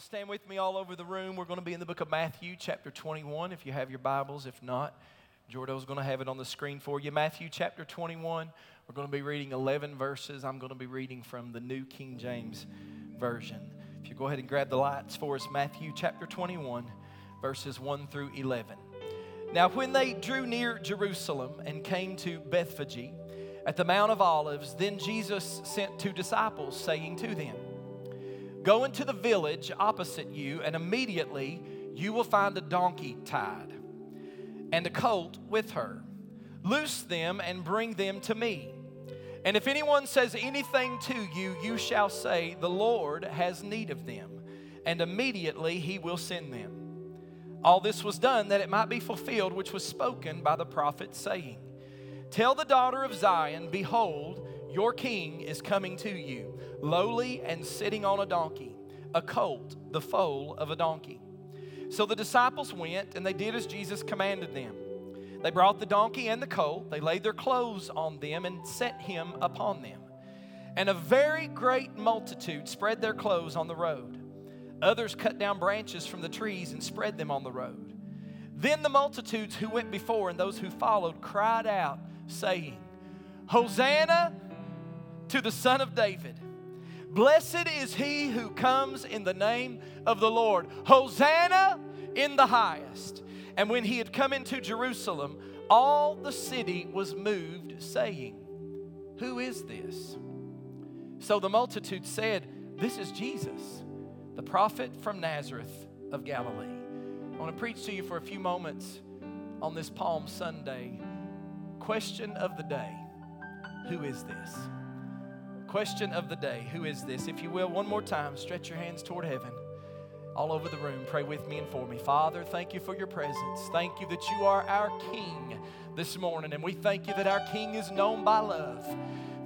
stand with me all over the room. We're going to be in the book of Matthew, chapter 21, if you have your Bibles. If not, Jordo's going to have it on the screen for you. Matthew, chapter 21. We're going to be reading 11 verses. I'm going to be reading from the New King James Version. If you go ahead and grab the lights for us, Matthew, chapter 21, verses 1 through 11. Now, when they drew near Jerusalem and came to Bethphage at the Mount of Olives, then Jesus sent two disciples, saying to them, Go into the village opposite you, and immediately you will find a donkey tied and a colt with her. Loose them and bring them to me. And if anyone says anything to you, you shall say, The Lord has need of them, and immediately he will send them. All this was done that it might be fulfilled, which was spoken by the prophet, saying, Tell the daughter of Zion, Behold, your king is coming to you, lowly and sitting on a donkey, a colt, the foal of a donkey. So the disciples went, and they did as Jesus commanded them. They brought the donkey and the colt, they laid their clothes on them, and set him upon them. And a very great multitude spread their clothes on the road. Others cut down branches from the trees and spread them on the road. Then the multitudes who went before and those who followed cried out, saying, Hosanna to the Son of David. Blessed is he who comes in the name of the Lord. Hosanna in the highest. And when he had come into Jerusalem, all the city was moved, saying, Who is this? So the multitude said, This is Jesus, the prophet from Nazareth of Galilee. I want to preach to you for a few moments on this Palm Sunday. Question of the day Who is this? Question of the day Who is this? If you will, one more time, stretch your hands toward heaven. All over the room, pray with me and for me. Father, thank you for your presence. Thank you that you are our King this morning, and we thank you that our King is known by love.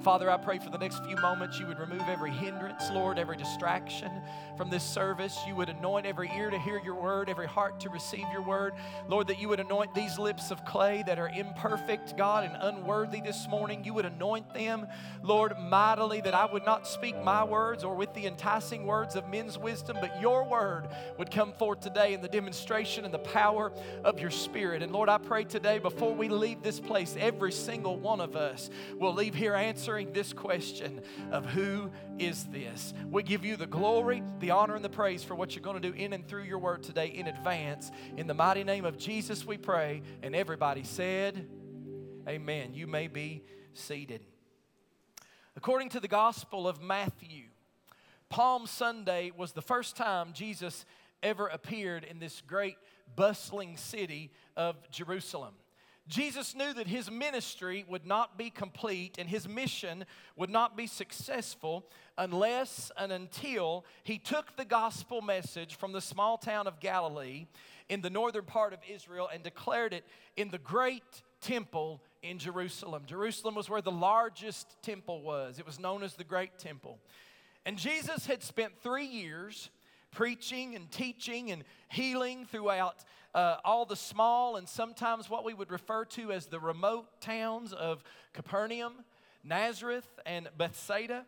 Father, I pray for the next few moments you would remove every hindrance, Lord, every distraction from this service. You would anoint every ear to hear your word, every heart to receive your word. Lord, that you would anoint these lips of clay that are imperfect, God, and unworthy this morning. You would anoint them, Lord, mightily, that I would not speak my words or with the enticing words of men's wisdom, but your word would come forth today in the demonstration and the power of your spirit. And Lord, I pray today before we leave this place, every single one of us will leave here answering this question of who is this. We give you the glory, the honor, and the praise for what you're going to do in and through your word today in advance. In the mighty name of Jesus, we pray. And everybody said, Amen. You may be seated. According to the Gospel of Matthew, Palm Sunday was the first time Jesus ever appeared in this great bustling city of Jerusalem. Jesus knew that his ministry would not be complete and his mission would not be successful unless and until he took the gospel message from the small town of Galilee in the northern part of Israel and declared it in the great temple in Jerusalem. Jerusalem was where the largest temple was, it was known as the Great Temple. And Jesus had spent three years preaching and teaching and healing throughout uh, all the small and sometimes what we would refer to as the remote towns of Capernaum, Nazareth, and Bethsaida.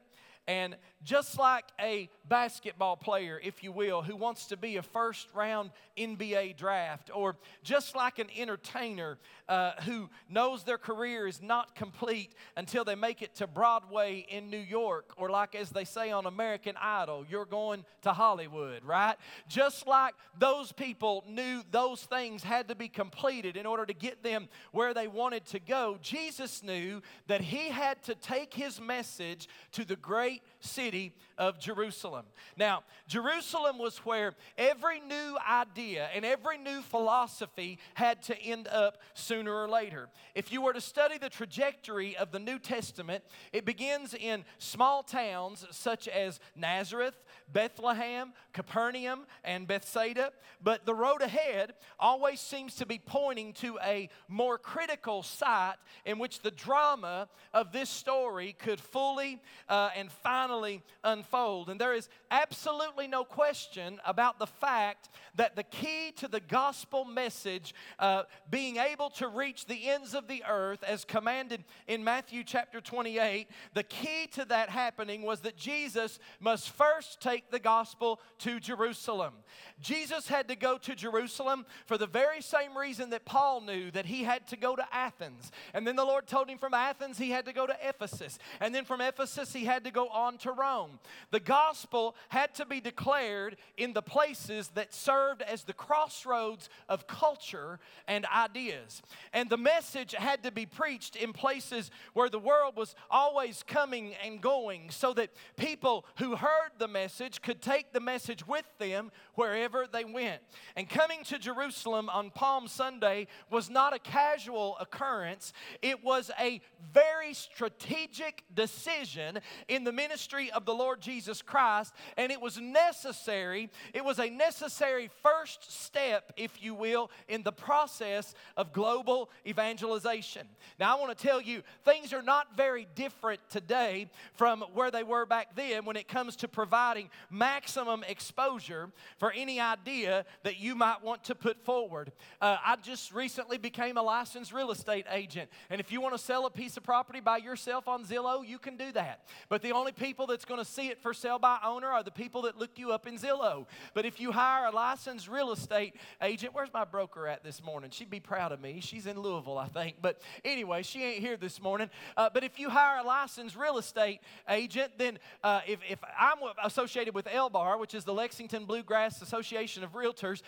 And just like a basketball player, if you will, who wants to be a first round NBA draft, or just like an entertainer uh, who knows their career is not complete until they make it to Broadway in New York, or like as they say on American Idol, you're going to Hollywood, right? Just like those people knew those things had to be completed in order to get them where they wanted to go, Jesus knew that he had to take his message to the great city city of Jerusalem. Now, Jerusalem was where every new idea and every new philosophy had to end up sooner or later. If you were to study the trajectory of the New Testament, it begins in small towns such as Nazareth, Bethlehem, Capernaum, and Bethsaida. But the road ahead always seems to be pointing to a more critical site in which the drama of this story could fully uh, and finally unfold. And there is absolutely no question about the fact that the key to the gospel message uh, being able to reach the ends of the earth, as commanded in Matthew chapter 28, the key to that happening was that Jesus must first take the gospel to Jerusalem. Jesus had to go to Jerusalem for the very same reason that Paul knew that he had to go to Athens. And then the Lord told him from Athens he had to go to Ephesus. And then from Ephesus he had to go on to Rome. The gospel had to be declared in the places that served as the crossroads of culture and ideas. And the message had to be preached in places where the world was always coming and going so that people who heard the message could take the message with them wherever they went. And coming to Jerusalem on Palm Sunday was not a casual occurrence, it was a very strategic decision in the ministry of the Lord Jesus Christ, and it was necessary. It was a necessary first step, if you will, in the process of global evangelization. Now, I want to tell you, things are not very different today from where they were back then when it comes to providing maximum exposure for any idea that you might want to put forward. Uh, I just recently became a licensed real estate agent, and if you want to sell a piece of property by yourself on Zillow, you can do that. But the only people that's going to see it for sale by owner are the people that look you up in Zillow. But if you hire a licensed real estate agent, where's my broker at this morning? She'd be proud of me. She's in Louisville, I think. But anyway, she ain't here this morning. Uh, but if you hire a licensed real estate agent, then uh, if, if I'm associated with LBAR, which is the Lexington Bluegrass Association of Realtors,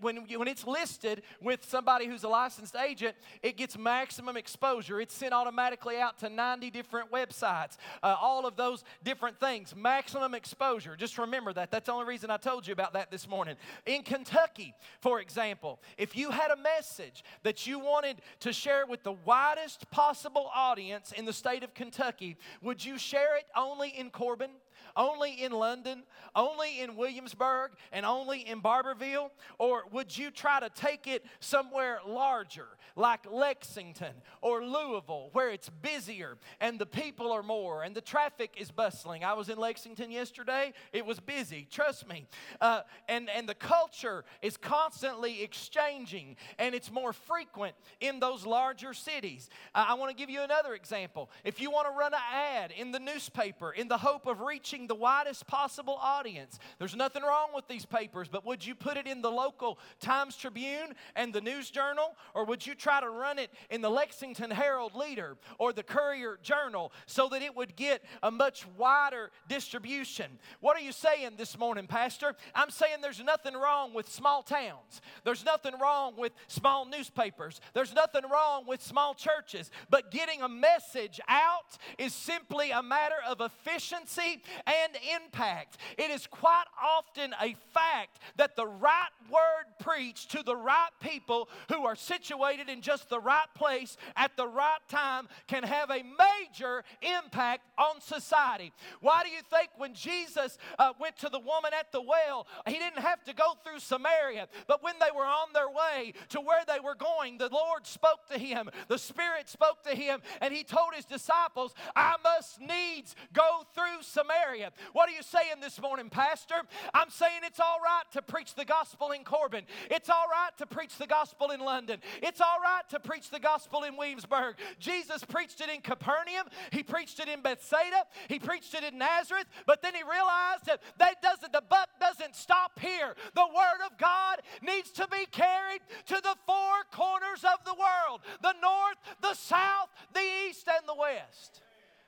when, when it's listed with somebody who's a licensed agent, it gets maximum exposure. It's sent automatically out to 90 different websites, uh, all of those different things. Maximum exposure. Just remember that. That's the only reason I told you about that this morning. In Kentucky, for example, if you had a message that you wanted to share with the widest possible audience in the state of Kentucky, would you share it only in Corbin? Only in London, only in Williamsburg, and only in Barbourville? Or would you try to take it somewhere larger, like Lexington or Louisville, where it's busier and the people are more and the traffic is bustling? I was in Lexington yesterday, it was busy, trust me. Uh, and, and the culture is constantly exchanging and it's more frequent in those larger cities. Uh, I want to give you another example. If you want to run an ad in the newspaper in the hope of reaching reaching the widest possible audience. There's nothing wrong with these papers, but would you put it in the local Times Tribune and the News Journal, or would you try to run it in the Lexington Herald Leader or the Courier Journal so that it would get a much wider distribution? What are you saying this morning, Pastor? I'm saying there's nothing wrong with small towns, there's nothing wrong with small newspapers, there's nothing wrong with small churches, but getting a message out is simply a matter of efficiency and impact. It is quite often a fact that the right word preached to the right people who are situated in just the right place at the right time can have a major impact on society. Why do you think when Jesus uh, went to the woman at the well, he didn't have to go through Samaria, but when they were on their way to where they were going, the Lord spoke to him, the Spirit spoke to him, and he told his disciples, I must needs go through Samaria What are you saying this morning, Pastor? I'm saying it's all right to preach the gospel in Corbin. It's all right to preach the gospel in London. It's all right to preach the gospel in Williamsburg. Jesus preached it in Capernaum. He preached it in Bethsaida. He preached it in Nazareth. But then he realized that that doesn't, the buck doesn't stop here. The word of God needs to be carried to the four corners of the world the north, the south, the east, and the west.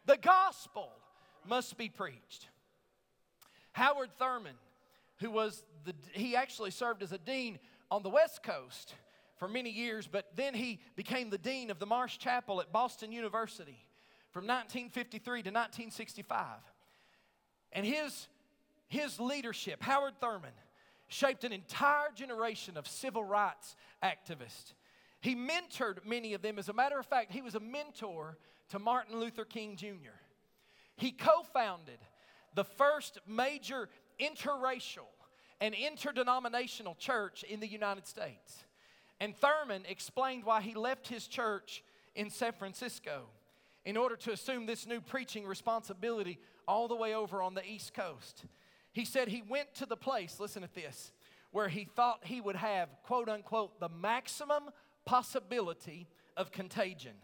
The gospel must be preached. Howard Thurman, who was the, he actually served as a dean on the West Coast for many years, but then he became the dean of the Marsh Chapel at Boston University from 1953 to 1965. And his, his leadership, Howard Thurman, shaped an entire generation of civil rights activists. He mentored many of them. As a matter of fact, he was a mentor to Martin Luther King Jr. He co founded the first major interracial and interdenominational church in the United States. And Thurman explained why he left his church in San Francisco in order to assume this new preaching responsibility all the way over on the East Coast. He said he went to the place, listen to this, where he thought he would have, quote unquote, the maximum possibility of contagion.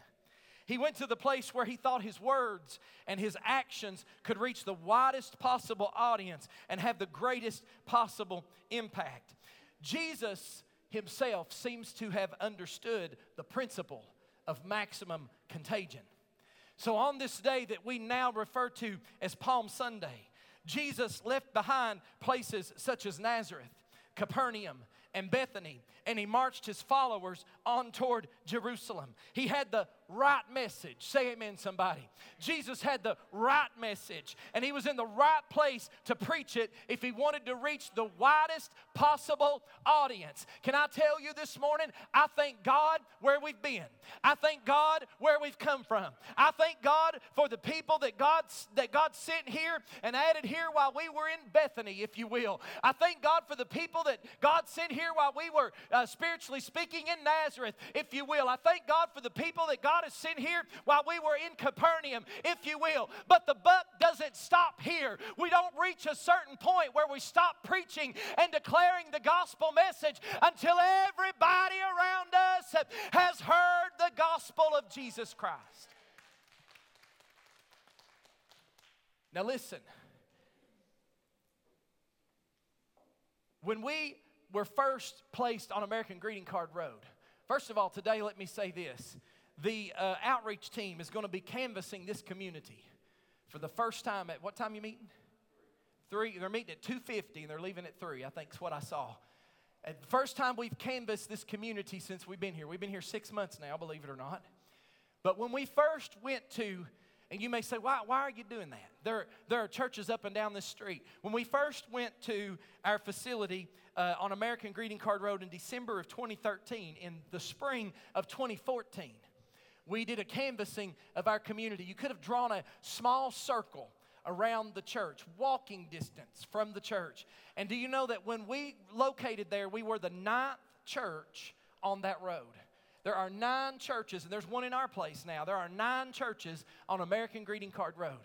He went to the place where he thought his words and his actions could reach the widest possible audience and have the greatest possible impact. Jesus himself seems to have understood the principle of maximum contagion. So, on this day that we now refer to as Palm Sunday, Jesus left behind places such as Nazareth, Capernaum, and Bethany, and he marched his followers on toward Jerusalem. He had the right message. Say amen, somebody. Jesus had the right message, and he was in the right place to preach it if he wanted to reach the widest possible audience. Can I tell you this morning? I thank God where we've been. I thank God where we've come from. I thank God for the people that God that God sent here and added here while we were in Bethany, if you will. I thank God for the people that God sent here while we were uh, spiritually speaking in Nazareth, if you will. I thank God for the people that God has sent here while we were in Capernaum, if you will. But the buck doesn't stop here. We don't reach a certain point where we stop preaching and declaring the gospel message until everybody around us has heard the gospel of Jesus Christ. Now, listen. When we were first placed on American Greeting Card Road, first of all, today let me say this. The uh, outreach team is going to be canvassing this community for the first time at what time you meeting? Three. They're meeting at 2.50 and they're leaving at 3, I think is what I saw. The first time we've canvassed this community since we've been here. We've been here six months now, believe it or not. But when we first went to and you may say, why, why are you doing that? There, there are churches up and down this street. When we first went to our facility uh, on American Greeting Card Road in December of 2013, in the spring of 2014, we did a canvassing of our community. You could have drawn a small circle around the church, walking distance from the church. And do you know that when we located there, we were the ninth church on that road? There are nine churches, and there's one in our place now. There are nine churches on American Greeting Card Road.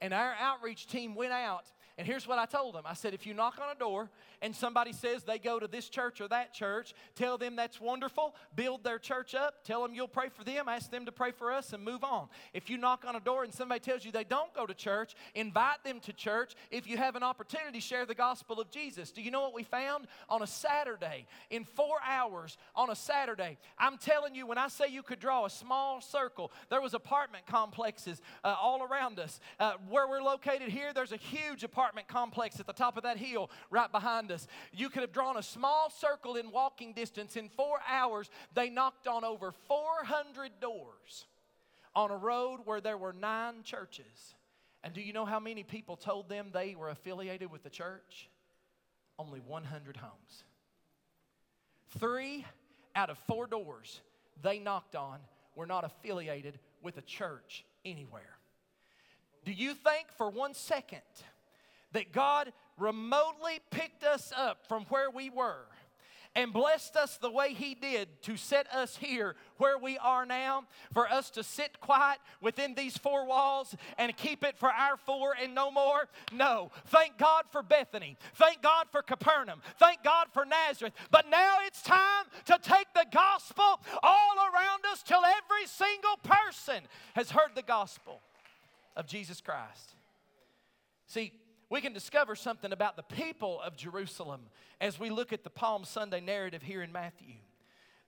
And our outreach team went out and here's what I told them I said, if you knock on a door and somebody says they go to this church or that church, tell them that's wonderful, build their church up, tell them you'll pray for them, ask them to pray for us, and move on. If you knock on a door and somebody tells you they don't go to church, invite them to church. If you have an opportunity, share the gospel of Jesus. Do you know what we found? On a Saturday, in four hours on a Saturday, I'm telling you, when I say you could draw a small circle, there was apartment complexes uh, all around us. Uh, where we're located here, there's a huge apartment apartment complex at the top of that hill right behind us. You could have drawn a small circle in walking distance. In four hours, they knocked on over 400 doors on a road where there were nine churches. And do you know how many people told them they were affiliated with the church? Only 100 homes. Three out of four doors they knocked on were not affiliated with a church anywhere. Do you think for one second that God remotely picked us up from where we were and blessed us the way He did to set us here where we are now, for us to sit quiet within these four walls and keep it for our four and no more? No. Thank God for Bethany. Thank God for Capernaum. Thank God for Nazareth. But now it's time to take the gospel all around us till every single person has heard the gospel of Jesus Christ. See, we can discover something about the people of Jerusalem as we look at the Palm Sunday narrative here in Matthew.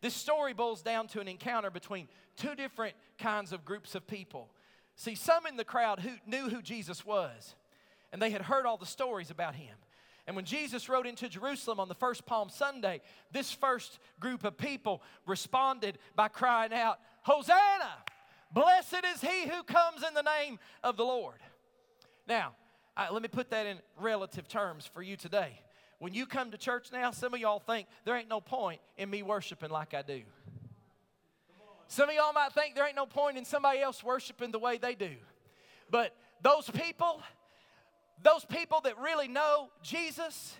This story boils down to an encounter between two different kinds of groups of people. See, some in the crowd who knew who Jesus was, and they had heard all the stories about him. And when Jesus rode into Jerusalem on the first Palm Sunday, this first group of people responded by crying out, Hosanna! Blessed is he who comes in the name of the Lord. Now, let me put that in relative terms for you today. When you come to church now, some of y'all think there ain't no point in me worshiping like I do. Some of y'all might think there ain't no point in somebody else worshiping the way they do. But those people, those people that really know Jesus,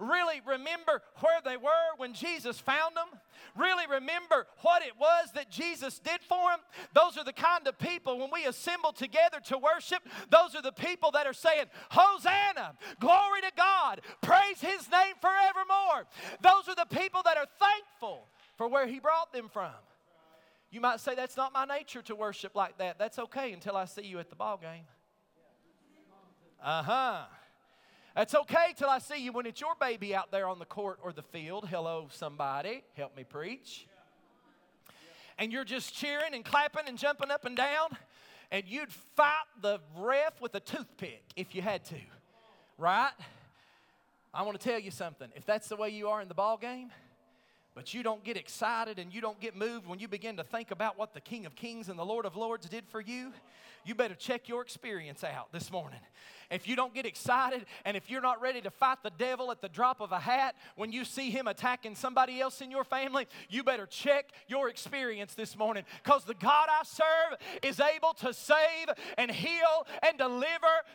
really remember where they were when Jesus found them, really remember what it was that Jesus did for them. Those are the kind of people when we assemble together to worship, those are the people that are saying, Hosanna, glory to God, praise His name forevermore. Those are the people that are thankful for where He brought them from. You might say, That's not my nature to worship like that. That's okay until I see you at the ball game. Uh huh. That's okay till I see you when it's your baby out there on the court or the field. Hello, somebody. Help me preach. And you're just cheering and clapping and jumping up and down, and you'd fight the ref with a toothpick if you had to, right? I want to tell you something. If that's the way you are in the ball game, but you don't get excited and you don't get moved when you begin to think about what the King of Kings and the Lord of Lords did for you, you better check your experience out this morning if you don't get excited and if you're not ready to fight the devil at the drop of a hat when you see him attacking somebody else in your family, you better check your experience this morning because the God I serve is able to save and heal and deliver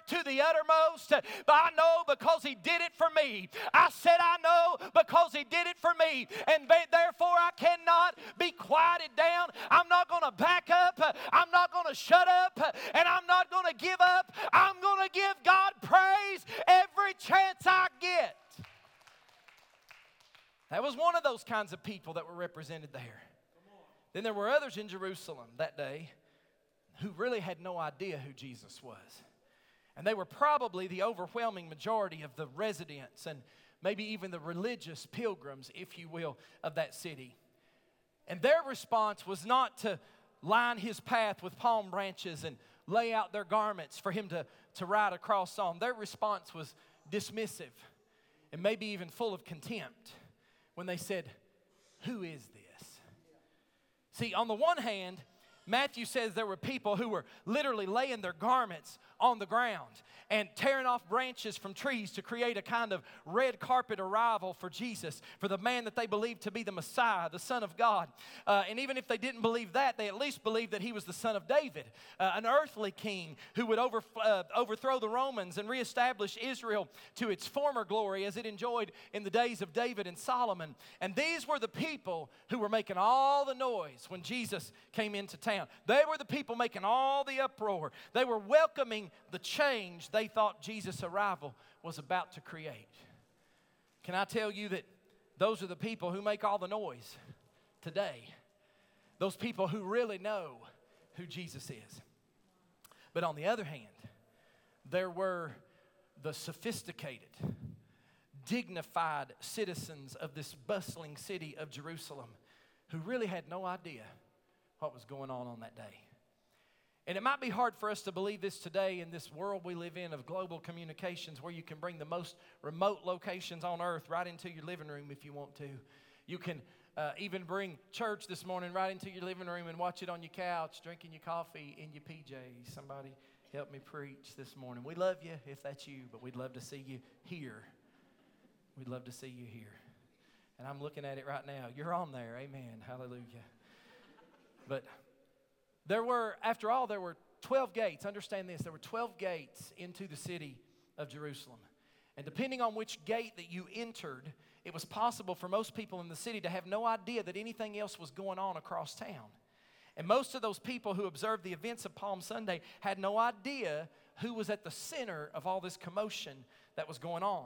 to the uttermost. But I know because he did it for me. I said I know because he did it for me. And therefore I cannot be quieted down. I'm not going to back up. I'm not going to shut up. And I'm not going to give up. I'm going to give God praise every chance I get. That was one of those kinds of people that were represented there. Then there were others in Jerusalem that day who really had no idea who Jesus was. And they were probably the overwhelming majority of the residents and maybe even the religious pilgrims, if you will, of that city. And their response was not to line his path with palm branches and lay out their garments for him to, to ride across on. Their response was dismissive and maybe even full of contempt when they said, Who is this? See, on the one hand, Matthew says there were people who were literally laying their garments on the ground and tearing off branches from trees to create a kind of red carpet arrival for Jesus, for the man that they believed to be the Messiah, the Son of God. Uh, and even if they didn't believe that, they at least believed that he was the son of David, uh, an earthly king who would over, uh, overthrow the Romans and reestablish Israel to its former glory as it enjoyed in the days of David and Solomon. And these were the people who were making all the noise when Jesus came into town. They were the people making all the uproar. They were welcoming the change they thought Jesus' arrival was about to create. Can I tell you that those are the people who make all the noise today? Those people who really know who Jesus is. But on the other hand, there were the sophisticated, dignified citizens of this bustling city of Jerusalem who really had no idea what was going on on that day. And it might be hard for us to believe this today in this world we live in of global communications where you can bring the most remote locations on earth right into your living room if you want to. You can uh, even bring church this morning right into your living room and watch it on your couch, drinking your coffee in your PJs. Somebody help me preach this morning. We love you if that's you, but we'd love to see you here. We'd love to see you here. And I'm looking at it right now. You're on there. Amen. Hallelujah. But there were, after all, there were 12 gates. Understand this there were 12 gates into the city of Jerusalem. And depending on which gate that you entered, it was possible for most people in the city to have no idea that anything else was going on across town. And most of those people who observed the events of Palm Sunday had no idea who was at the center of all this commotion that was going on.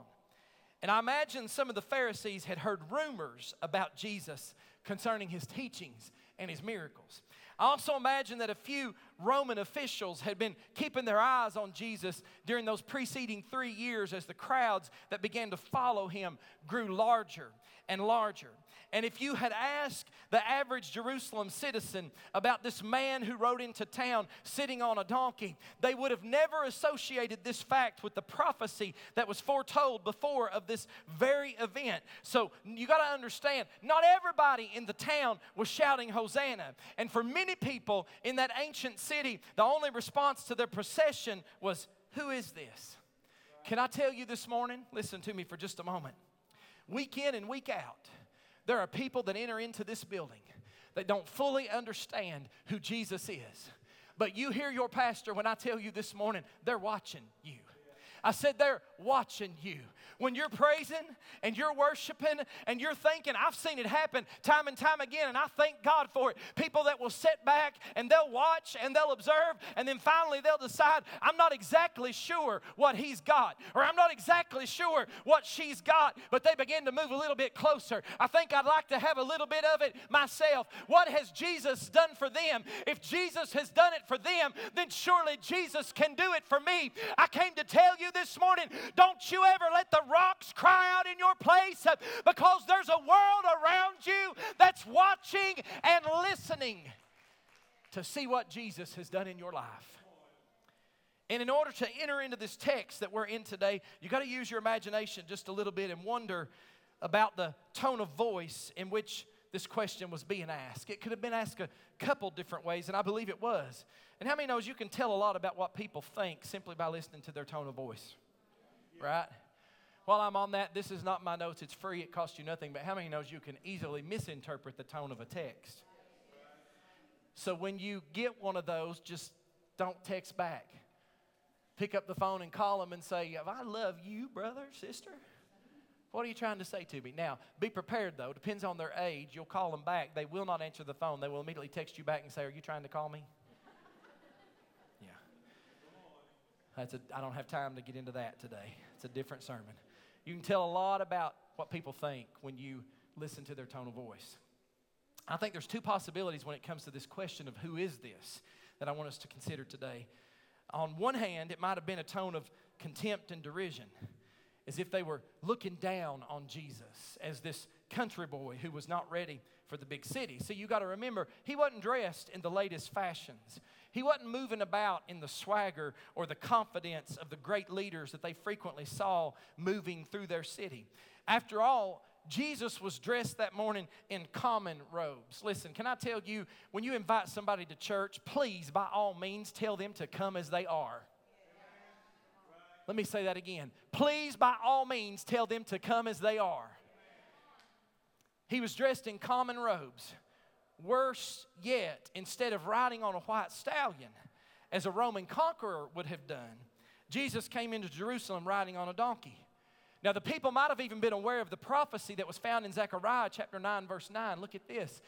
And I imagine some of the Pharisees had heard rumors about Jesus concerning his teachings and his miracles. I also imagine that a few Roman officials had been keeping their eyes on Jesus during those preceding three years as the crowds that began to follow him grew larger and larger. And if you had asked the average Jerusalem citizen about this man who rode into town sitting on a donkey, they would have never associated this fact with the prophecy that was foretold before of this very event. So you got to understand, not everybody in the town was shouting Hosanna. And for many people in that ancient city, the only response to their procession was, Who is this? Can I tell you this morning? Listen to me for just a moment. Week in and week out, there are people that enter into this building that don't fully understand who Jesus is. But you hear your pastor when I tell you this morning, they're watching you. I said, they're watching you. When you're praising and you're worshiping and you're thinking, I've seen it happen time and time again, and I thank God for it. People that will sit back and they'll watch and they'll observe, and then finally they'll decide, I'm not exactly sure what he's got, or I'm not exactly sure what she's got, but they begin to move a little bit closer. I think I'd like to have a little bit of it myself. What has Jesus done for them? If Jesus has done it for them, then surely Jesus can do it for me. I came to tell you this morning don't you ever let the rocks cry out in your place uh, because there's a world around you that's watching and listening to see what Jesus has done in your life. And in order to enter into this text that we're in today, you got to use your imagination just a little bit and wonder about the tone of voice in which this question was being asked. It could have been asked a couple different ways, and I believe it was. And how many knows you can tell a lot about what people think simply by listening to their tone of voice? Right? While I'm on that, this is not my notes. It's free. It costs you nothing. But how many knows you can easily misinterpret the tone of a text? So when you get one of those, just don't text back. Pick up the phone and call them and say, I love you, brother, sister. What are you trying to say to me? Now, be prepared though. Depends on their age. You'll call them back. They will not answer the phone. They will immediately text you back and say, Are you trying to call me? Yeah. That's a, I don't have time to get into that today. It's a different sermon. You can tell a lot about what people think when you listen to their tone of voice. I think there's two possibilities when it comes to this question of who is this that I want us to consider today. On one hand, it might have been a tone of contempt and derision as if they were looking down on Jesus as this country boy who was not ready for the big city. So you got to remember, he wasn't dressed in the latest fashions. He wasn't moving about in the swagger or the confidence of the great leaders that they frequently saw moving through their city. After all, Jesus was dressed that morning in common robes. Listen, can I tell you, when you invite somebody to church, please, by all means, tell them to come as they are. Let me say that again. Please, by all means, tell them to come as they are. He was dressed in common robes. Worse yet, instead of riding on a white stallion, as a Roman conqueror would have done, Jesus came into Jerusalem riding on a donkey. Now, the people might have even been aware of the prophecy that was found in Zechariah chapter 9, verse 9. Look at this.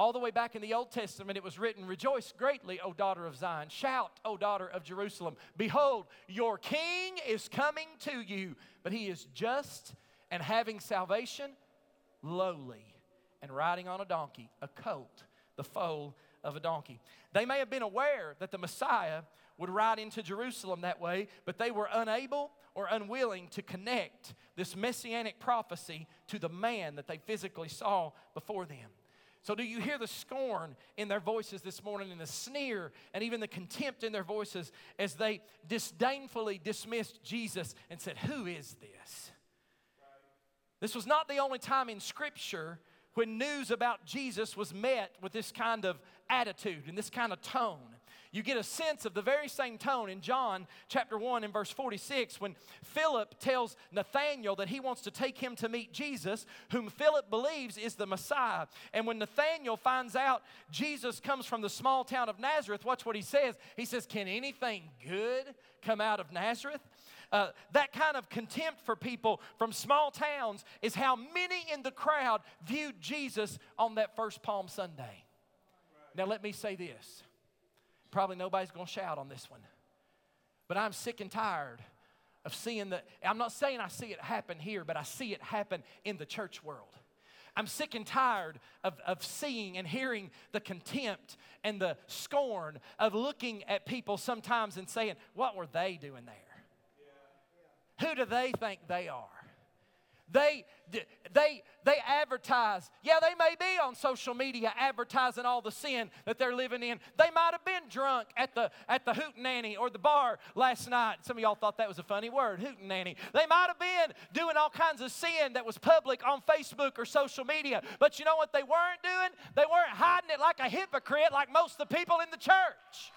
All the way back in the Old Testament, it was written, Rejoice greatly, O daughter of Zion. Shout, O daughter of Jerusalem. Behold, your king is coming to you, but he is just and having salvation, lowly, and riding on a donkey, a colt, the foal of a donkey. They may have been aware that the Messiah would ride into Jerusalem that way, but they were unable or unwilling to connect this messianic prophecy to the man that they physically saw before them. So, do you hear the scorn in their voices this morning, and the sneer, and even the contempt in their voices as they disdainfully dismissed Jesus and said, Who is this? This was not the only time in Scripture when news about Jesus was met with this kind of attitude and this kind of tone you get a sense of the very same tone in John chapter 1 and verse 46 when Philip tells Nathanael that he wants to take him to meet Jesus, whom Philip believes is the Messiah. And when Nathanael finds out Jesus comes from the small town of Nazareth, watch what he says. He says, Can anything good come out of Nazareth? Uh, that kind of contempt for people from small towns is how many in the crowd viewed Jesus on that first Palm Sunday. Now, let me say this Probably nobody's going to shout on this one. But I'm sick and tired of seeing that. I'm not saying I see it happen here, but I see it happen in the church world. I'm sick and tired of, of seeing and hearing the contempt and the scorn of looking at people sometimes and saying, What were they doing there? Who do they think they are? They, they, they advertise. Yeah, they may be on social media advertising all the sin that they're living in. They might have been drunk at the, at the hootenanny or the bar last night. Some of y'all thought that was a funny word, hootenanny. They might have been doing all kinds of sin that was public on Facebook or social media. But you know what they weren't doing? They weren't hiding it like a hypocrite like most of the people in the church.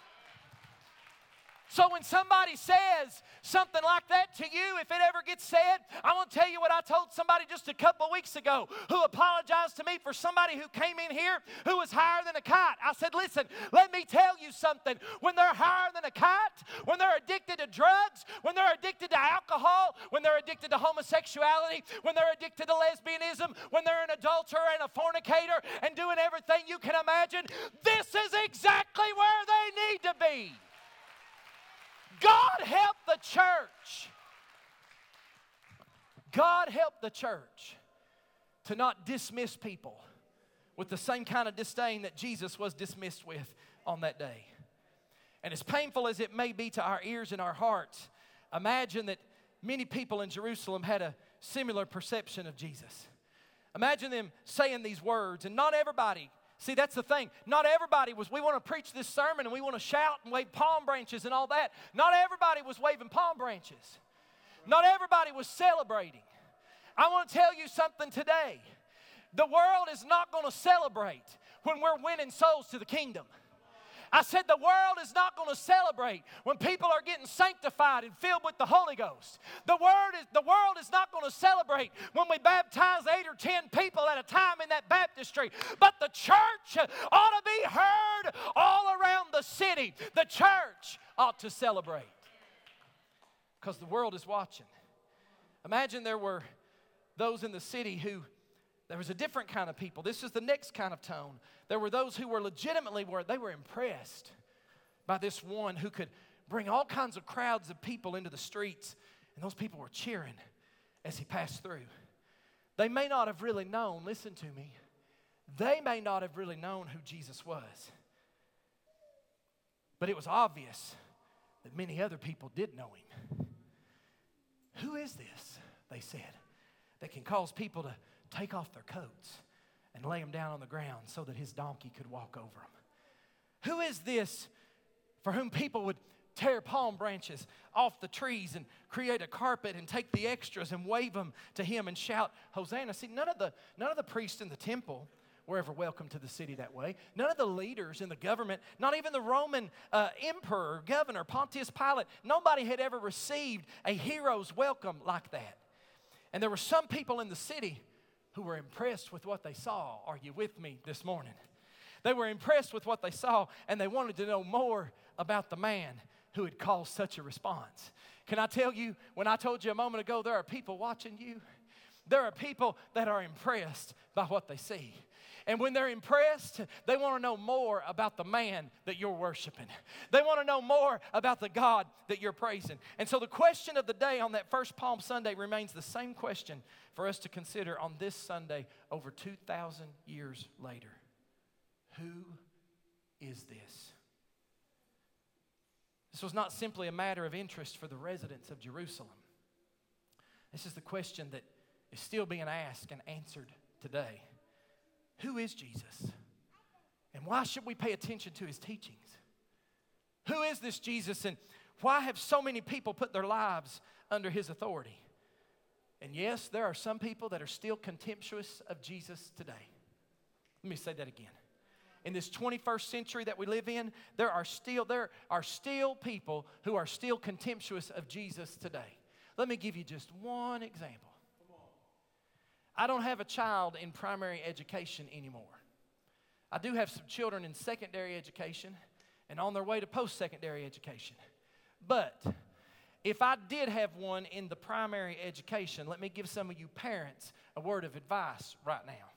So when somebody says something like that to you, if it ever gets said, I want to tell you what I told somebody just a couple weeks ago who apologized to me for somebody who came in here who was higher than a kite. I said, Listen, let me tell you something. When they're higher than a kite, when they're addicted to drugs, when they're addicted to alcohol, when they're addicted to homosexuality, when they're addicted to lesbianism, when they're an adulterer and a fornicator and doing everything you can imagine, this is exactly where they need to be. God help the church. God help the church to not dismiss people with the same kind of disdain that Jesus was dismissed with on that day. And as painful as it may be to our ears and our hearts, imagine that many people in Jerusalem had a similar perception of Jesus. Imagine them saying these words, and not everybody See, that's the thing. Not everybody was, we want to preach this sermon and we want to shout and wave palm branches and all that. Not everybody was waving palm branches. Not everybody was celebrating. I want to tell you something today. The world is not going to celebrate when we're winning souls to the kingdom. I said the world is not going to celebrate when people are getting sanctified and filled with the Holy Ghost. The, word is, the world is not going to celebrate when we baptize eight or ten people at a time in that baptistry. But the church ought to be heard all around the city. The church ought to celebrate because the world is watching. Imagine there were those in the city who there was a different kind of people. This is the next kind of tone. There were those who were legitimately were they were impressed by this one who could bring all kinds of crowds of people into the streets, and those people were cheering as he passed through. They may not have really known, listen to me, they may not have really known who Jesus was. But it was obvious that many other people did know him. Who is this, they said, that can cause people to take off their coats and lay them down on the ground so that his donkey could walk over them. Who is this for whom people would tear palm branches off the trees and create a carpet and take the extras and wave them to him and shout hosanna see none of the none of the priests in the temple were ever welcome to the city that way. None of the leaders in the government not even the roman uh, emperor governor pontius pilate nobody had ever received a hero's welcome like that. And there were some people in the city who were impressed with what they saw. Are you with me this morning? They were impressed with what they saw and they wanted to know more about the man who had caused such a response. Can I tell you, when I told you a moment ago, there are people watching you. There are people that are impressed by what they see. And when they're impressed, they want to know more about the man that you're worshiping. They want to know more about the God that you're praising. And so the question of the day on that first Palm Sunday remains the same question for us to consider on this Sunday over 2,000 years later. Who is this? This was not simply a matter of interest for the residents of Jerusalem. This is the question that is still being asked and answered today. Who is Jesus? And why should we pay attention to his teachings? Who is this Jesus and why have so many people put their lives under his authority? And yes, there are some people that are still contemptuous of Jesus today. Let me say that again. In this 21st century that we live in, there are still there are still people who are still contemptuous of Jesus today. Let me give you just one example. I don't have a child in primary education anymore. I do have some children in secondary education and on their way to post secondary education. But if I did have one in the primary education, let me give some of you parents a word of advice right now.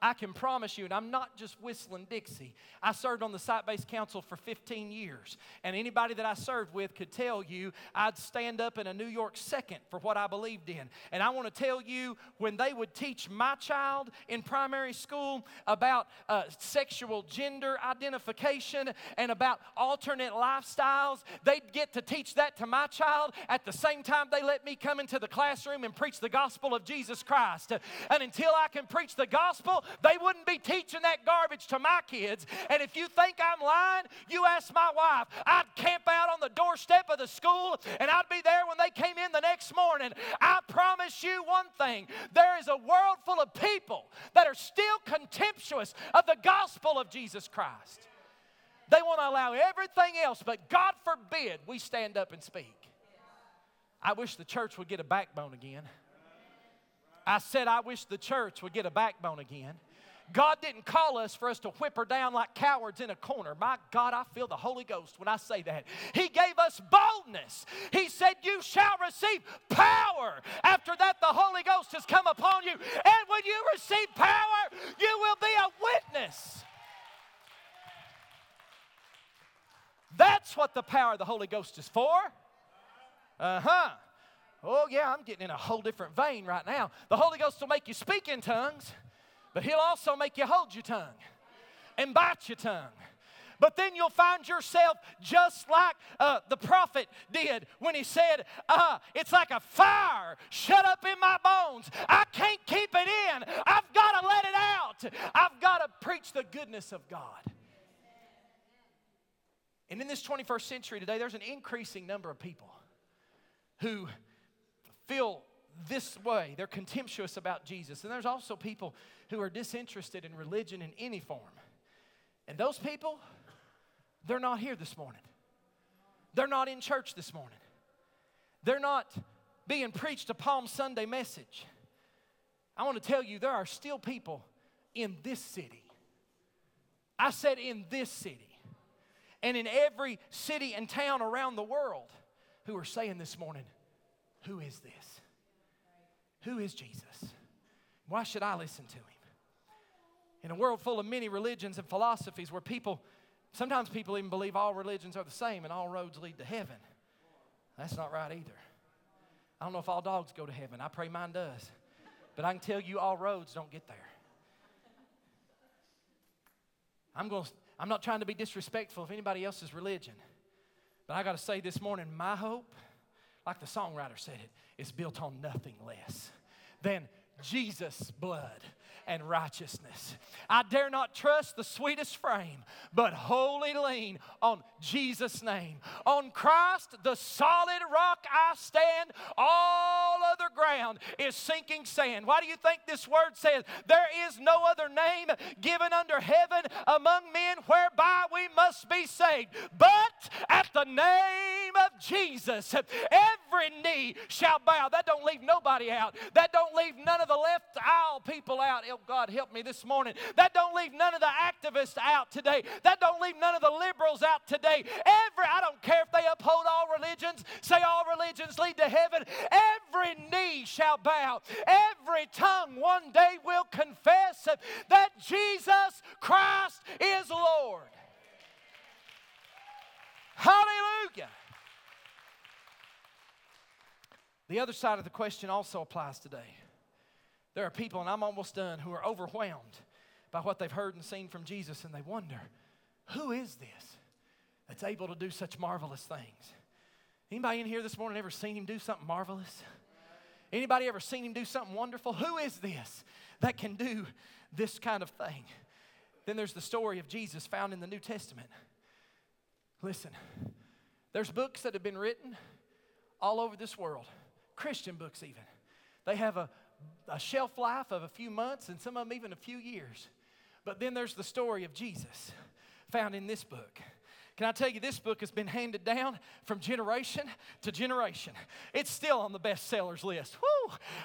I can promise you, and I'm not just whistling Dixie, I served on the site based council for 15 years. And anybody that I served with could tell you I'd stand up in a New York second for what I believed in. And I want to tell you, when they would teach my child in primary school about uh, sexual gender identification and about alternate lifestyles, they'd get to teach that to my child at the same time they let me come into the classroom and preach the gospel of Jesus Christ. And until I can preach the gospel, they wouldn't be teaching that garbage to my kids. And if you think I'm lying, you ask my wife. I'd camp out on the doorstep of the school and I'd be there when they came in the next morning. I promise you one thing there is a world full of people that are still contemptuous of the gospel of Jesus Christ. They want to allow everything else, but God forbid we stand up and speak. I wish the church would get a backbone again. I said, I wish the church would get a backbone again. God didn't call us for us to whip her down like cowards in a corner. My God, I feel the Holy Ghost when I say that. He gave us boldness. He said, You shall receive power. After that, the Holy Ghost has come upon you. And when you receive power, you will be a witness. That's what the power of the Holy Ghost is for. Uh huh. Oh, yeah, I'm getting in a whole different vein right now. The Holy Ghost will make you speak in tongues, but He'll also make you hold your tongue and bite your tongue. But then you'll find yourself just like uh, the prophet did when he said, uh, It's like a fire shut up in my bones. I can't keep it in. I've got to let it out. I've got to preach the goodness of God. And in this 21st century today, there's an increasing number of people who feel this way. They're contemptuous about Jesus. And there's also people who are disinterested in religion in any form. And those people, they're not here this morning. They're not in church this morning. They're not being preached a Palm Sunday message. I want to tell you, there are still people in this city. I said in this city and in every city and town around the world who are saying this morning, Who is this? Who is Jesus? Why should I listen to him? In a world full of many religions and philosophies where people, sometimes people even believe all religions are the same and all roads lead to heaven. That's not right either. I don't know if all dogs go to heaven. I pray mine does. But I can tell you all roads don't get there. I'm going to I'm not trying to be disrespectful of anybody else's religion. But I got to say this morning, my hope, like the songwriter said it, is built on nothing less than Jesus' blood and righteousness. I dare not trust the sweetest frame, but wholly lean on Jesus' name. On Christ, the solid rock I stand, all other ground is sinking sand. Why do you think this word says, There is no other name given under heaven among men whereby we must be saved? But at the name of Jesus, every knee shall bow. That don't leave nobody out. That don't leave none of the left aisle people out. Oh, God, help me this morning. That don't leave none of the activists out today. That don't leave none of the liberals out today. Every, I don't care if they uphold all religions, say all religions lead to heaven. Every knee shall bow. Every tongue one day will confess that Jesus Christ is Lord. Hallelujah. The other side of the question also applies today. There are people, and I'm almost done, who are overwhelmed by what they've heard and seen from Jesus, and they wonder, who is this that's able to do such marvelous things? Anybody in here this morning ever seen him do something marvelous? Anybody ever seen him do something wonderful? Who is this that can do this kind of thing? Then there's the story of Jesus found in the New Testament. Listen, there's books that have been written all over this world, Christian books even. They have a, a shelf life of a few months and some of them even a few years. But then there's the story of Jesus found in this book. Can I tell you, this book has been handed down from generation to generation. It's still on the bestsellers list. Woo!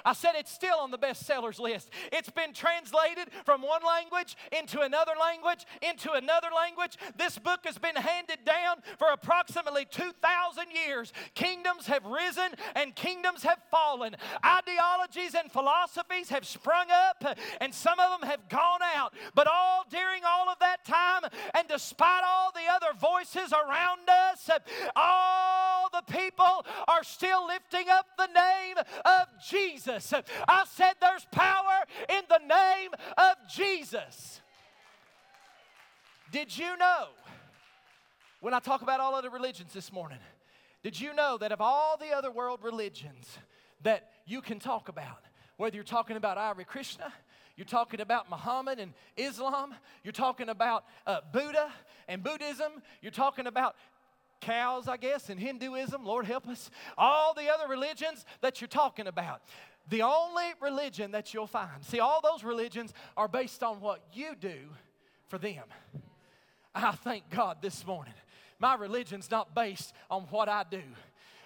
I said it's still on the bestsellers list. It's been translated from one language into another language, into another language. This book has been handed down for approximately 2,000 years. Kingdoms have risen and kingdoms have fallen. Ideologies and philosophies have sprung up, and some of them have gone out. But all during all of that time, and despite all the other voices, voices around us, all the people are still lifting up the name of Jesus. I said there's power in the name of Jesus. Did you know, when I talk about all other religions this morning, did you know that of all the other world religions that you can talk about, whether you're talking about Hare Krishna, you're talking about Muhammad and Islam. You're talking about uh, Buddha and Buddhism. You're talking about cows, I guess, and Hinduism. Lord help us. All the other religions that you're talking about. The only religion that you'll find, see, all those religions are based on what you do for them. I thank God this morning. My religion's not based on what I do.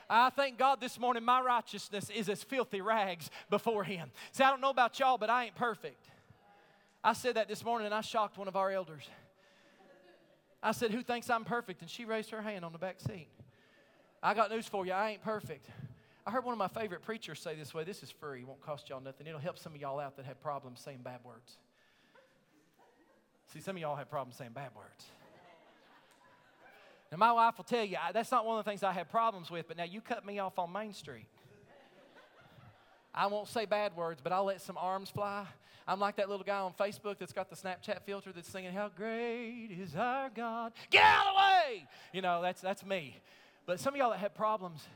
I thank God this morning my righteousness is as filthy rags before Him. See, I don't know about y'all, but I ain't perfect. I said that this morning and I shocked one of our elders. I said, Who thinks I'm perfect? And she raised her hand on the back seat. I got news for you, I ain't perfect. I heard one of my favorite preachers say this way this is free, it won't cost y'all nothing. It'll help some of y'all out that have problems saying bad words. See, some of y'all have problems saying bad words. Now, my wife will tell you, that's not one of the things I have problems with, but now you cut me off on Main Street. I won't say bad words, but I'll let some arms fly. I'm like that little guy on Facebook that's got the Snapchat filter that's singing, How great is our God. Get out of the way! You know, that's, that's me. But some of y'all that have problems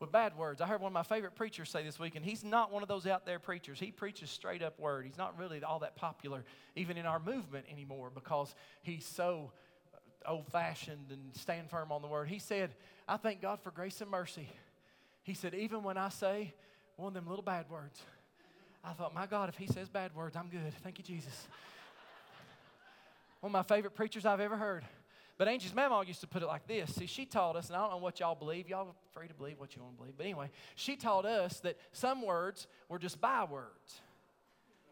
with bad words, I heard one of my favorite preachers say this week, and he's not one of those out there preachers. He preaches straight up word. He's not really all that popular, even in our movement anymore, because he's so old fashioned and stand firm on the word. He said, I thank God for grace and mercy. He said, even when I say one of them little bad words, I thought, my God, if he says bad words, I'm good. Thank you, Jesus. one of my favorite preachers I've ever heard. But Angie's mama used to put it like this. See, she taught us, and I don't know what y'all believe. Y'all are free to believe what you want to believe. But anyway, she taught us that some words were just bywords.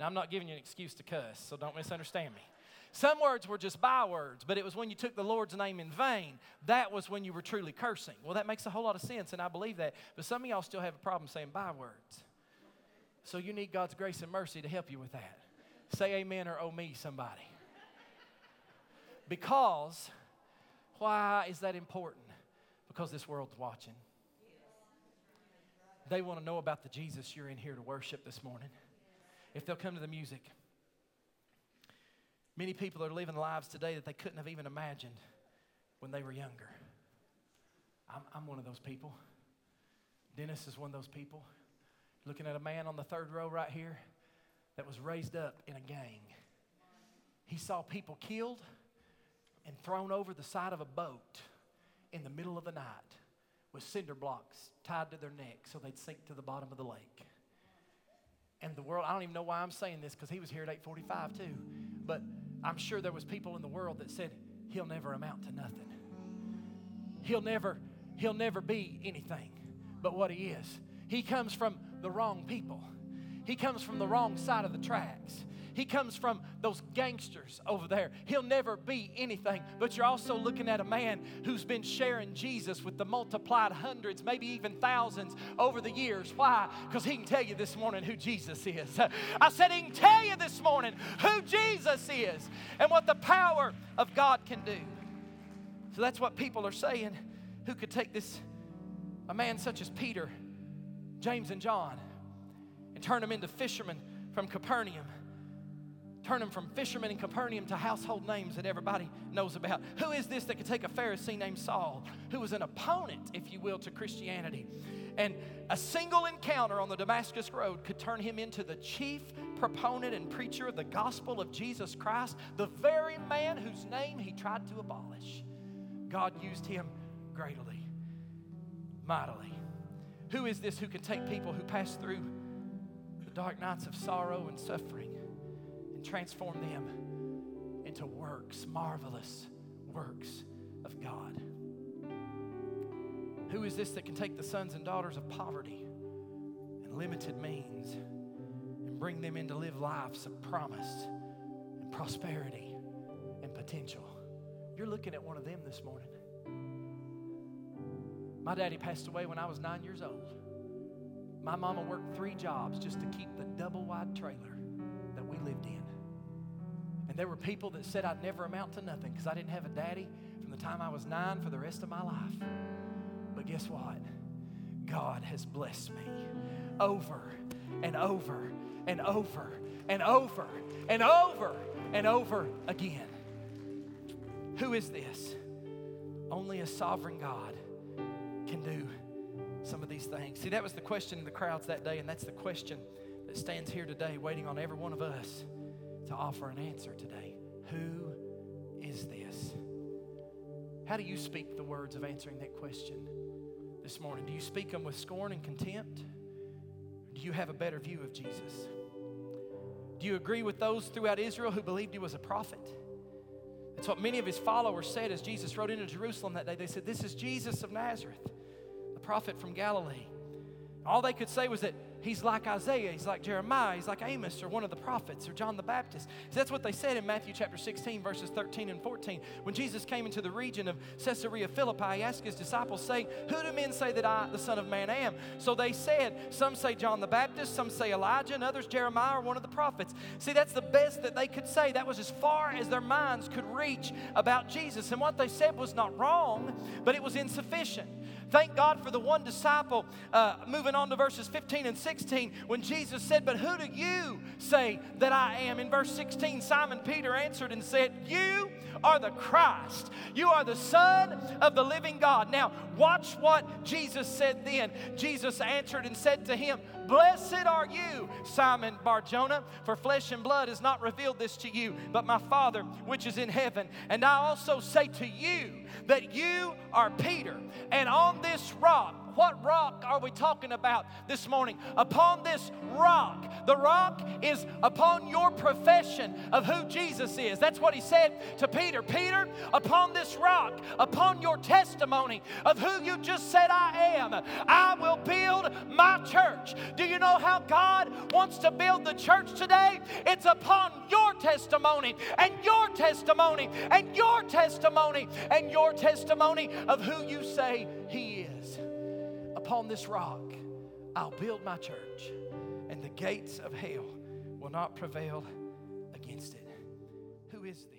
Now, I'm not giving you an excuse to cuss, so don't misunderstand me. Some words were just bywords, but it was when you took the Lord's name in vain. That was when you were truly cursing. Well, that makes a whole lot of sense, and I believe that. But some of y'all still have a problem saying bywords. So you need God's grace and mercy to help you with that. Say amen or oh me, somebody. Because, why is that important? Because this world's watching. They want to know about the Jesus you're in here to worship this morning. If they'll come to the music. Many people are living lives today that they couldn't have even imagined when they were younger. I'm, I'm one of those people. Dennis is one of those people. Looking at a man on the third row right here that was raised up in a gang. He saw people killed and thrown over the side of a boat in the middle of the night with cinder blocks tied to their neck so they'd sink to the bottom of the lake. And the world, I don't even know why I'm saying this because he was here at 845 too. But I'm sure there was people in the world that said, he'll never amount to nothing. He'll never, he'll never be anything but what he is. He comes from the wrong people. He comes from the wrong side of the tracks. He comes from those gangsters over there. He'll never be anything. But you're also looking at a man who's been sharing Jesus with the multiplied hundreds, maybe even thousands over the years. Why? Because he can tell you this morning who Jesus is. I said, He can tell you this morning who Jesus is and what the power of God can do. So that's what people are saying. Who could take this, a man such as Peter, James, and John, and turn them into fishermen from Capernaum? Turn them from fishermen in Capernaum to household names that everybody knows about. Who is this that could take a Pharisee named Saul, who was an opponent, if you will, to Christianity? And a single encounter on the Damascus Road could turn him into the chief proponent and preacher of the gospel of Jesus Christ, the very man whose name he tried to abolish. God used him greatly, mightily. Who is this who can take people who pass through the dark nights of sorrow and suffering transform them into works, marvelous works of God. Who is this that can take the sons and daughters of poverty and limited means and bring them into live lives of promise and prosperity and potential? You're looking at one of them this morning. My daddy passed away when I was nine years old. My mama worked three jobs just to keep the double wide trailer that we lived in. And there were people that said I'd never amount to nothing because I didn't have a daddy from the time I was nine for the rest of my life. But guess what? God has blessed me over and over and over and over and over and over again. Who is this? Only a sovereign God can do some of these things. See, that was the question in the crowds that day, and that's the question that stands here today, waiting on every one of us to offer an answer today. Who is this? How do you speak the words of answering that question this morning? Do you speak them with scorn and contempt? do you have a better view of Jesus? Do you agree with those throughout Israel who believed he was a prophet? It's what many of his followers said as Jesus rode into Jerusalem that day. They said, This is Jesus of Nazareth, the prophet from Galilee. All they could say was that he's like Isaiah, he's like Jeremiah, he's like Amos or one of the prophets or John the Baptist. So that's what they said in Matthew chapter 16, verses 13 and 14. When Jesus came into the region of Caesarea Philippi, he asked his disciples, saying, Who do men say that I, the Son of Man, am? So they said, Some say John the Baptist, some say Elijah, and others Jeremiah or one of the prophets. See, that's the best that they could say. That was as far as their minds could reach about Jesus. And what they said was not wrong, but it was insufficient. Thank God for the one disciple. Uh, moving on to verses 15 and 16, when Jesus said, But who do you say that I am? In verse 16, Simon Peter answered and said, You are the Christ. You are the Son of the living God. Now, watch what Jesus said then. Jesus answered and said to him, Blessed are you, Simon Barjona, for flesh and blood has not revealed this to you, but my Father which is in heaven. And I also say to you that you are Peter, and on this rock, what rock are we talking about this morning? Upon this rock. The rock is upon your profession of who Jesus is. That's what he said to Peter. Peter, upon this rock, upon your testimony of who you just said I am, I will build my church. Do you know how God wants to build the church today? It's upon your testimony and your testimony and your testimony and your testimony of who you say He is. Upon this rock, I'll build my church, and the gates of hell will not prevail against it. Who is this?